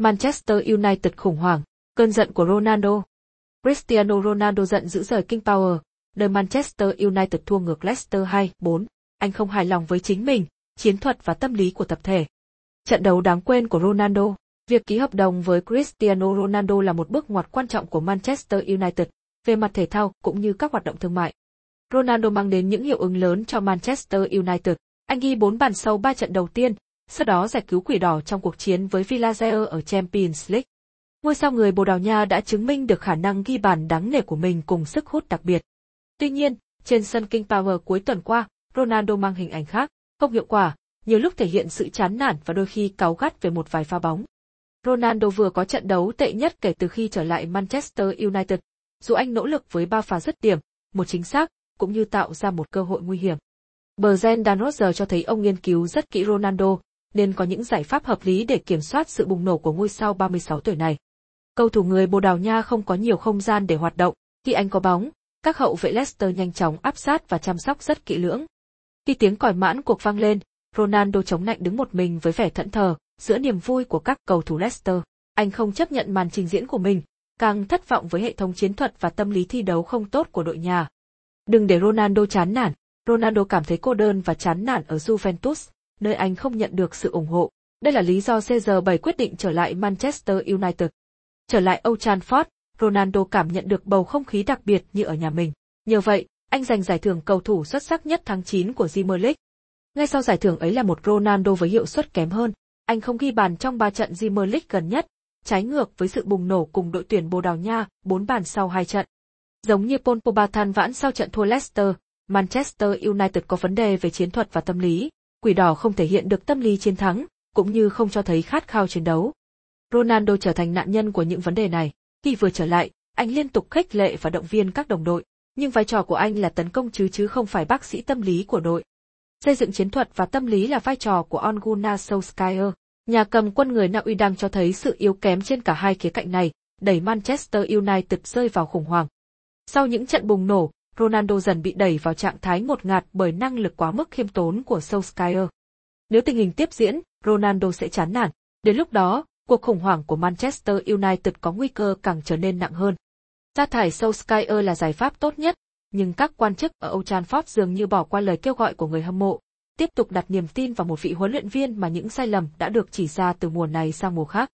Manchester United khủng hoảng, cơn giận của Ronaldo. Cristiano Ronaldo giận dữ rời King Power, đời Manchester United thua ngược Leicester 2-4. Anh không hài lòng với chính mình, chiến thuật và tâm lý của tập thể. Trận đấu đáng quên của Ronaldo, việc ký hợp đồng với Cristiano Ronaldo là một bước ngoặt quan trọng của Manchester United, về mặt thể thao cũng như các hoạt động thương mại. Ronaldo mang đến những hiệu ứng lớn cho Manchester United. Anh ghi 4 bàn sau 3 trận đầu tiên, sau đó giải cứu quỷ đỏ trong cuộc chiến với Villarreal ở Champions League. Ngôi sao người Bồ Đào Nha đã chứng minh được khả năng ghi bàn đáng nể của mình cùng sức hút đặc biệt. Tuy nhiên, trên sân King Power cuối tuần qua, Ronaldo mang hình ảnh khác, không hiệu quả, nhiều lúc thể hiện sự chán nản và đôi khi cáu gắt về một vài pha bóng. Ronaldo vừa có trận đấu tệ nhất kể từ khi trở lại Manchester United, dù anh nỗ lực với ba pha dứt điểm, một chính xác, cũng như tạo ra một cơ hội nguy hiểm. Bergen Dan Roger cho thấy ông nghiên cứu rất kỹ Ronaldo, nên có những giải pháp hợp lý để kiểm soát sự bùng nổ của ngôi sao 36 tuổi này. Cầu thủ người Bồ Đào Nha không có nhiều không gian để hoạt động, khi anh có bóng, các hậu vệ Leicester nhanh chóng áp sát và chăm sóc rất kỹ lưỡng. Khi tiếng còi mãn cuộc vang lên, Ronaldo chống nạnh đứng một mình với vẻ thẫn thờ, giữa niềm vui của các cầu thủ Leicester. Anh không chấp nhận màn trình diễn của mình, càng thất vọng với hệ thống chiến thuật và tâm lý thi đấu không tốt của đội nhà. Đừng để Ronaldo chán nản, Ronaldo cảm thấy cô đơn và chán nản ở Juventus, nơi anh không nhận được sự ủng hộ. Đây là lý do CR7 quyết định trở lại Manchester United. Trở lại Old Trafford, Ronaldo cảm nhận được bầu không khí đặc biệt như ở nhà mình. Nhờ vậy, anh giành giải thưởng cầu thủ xuất sắc nhất tháng 9 của Premier League. Ngay sau giải thưởng ấy là một Ronaldo với hiệu suất kém hơn, anh không ghi bàn trong 3 trận Premier League gần nhất, trái ngược với sự bùng nổ cùng đội tuyển Bồ Đào Nha, 4 bàn sau 2 trận. Giống như Paul Pogba than vãn sau trận thua Leicester, Manchester United có vấn đề về chiến thuật và tâm lý, quỷ đỏ không thể hiện được tâm lý chiến thắng, cũng như không cho thấy khát khao chiến đấu. Ronaldo trở thành nạn nhân của những vấn đề này. Khi vừa trở lại, anh liên tục khích lệ và động viên các đồng đội, nhưng vai trò của anh là tấn công chứ chứ không phải bác sĩ tâm lý của đội. Xây dựng chiến thuật và tâm lý là vai trò của Ole Gunnar Solskjaer. Nhà cầm quân người Na Uy đang cho thấy sự yếu kém trên cả hai khía cạnh này, đẩy Manchester United rơi vào khủng hoảng. Sau những trận bùng nổ, Ronaldo dần bị đẩy vào trạng thái ngột ngạt bởi năng lực quá mức khiêm tốn của Solskjaer. Nếu tình hình tiếp diễn, Ronaldo sẽ chán nản. Đến lúc đó, cuộc khủng hoảng của Manchester United có nguy cơ càng trở nên nặng hơn. Sa thải Solskjaer là giải pháp tốt nhất, nhưng các quan chức ở Old Trafford dường như bỏ qua lời kêu gọi của người hâm mộ, tiếp tục đặt niềm tin vào một vị huấn luyện viên mà những sai lầm đã được chỉ ra từ mùa này sang mùa khác.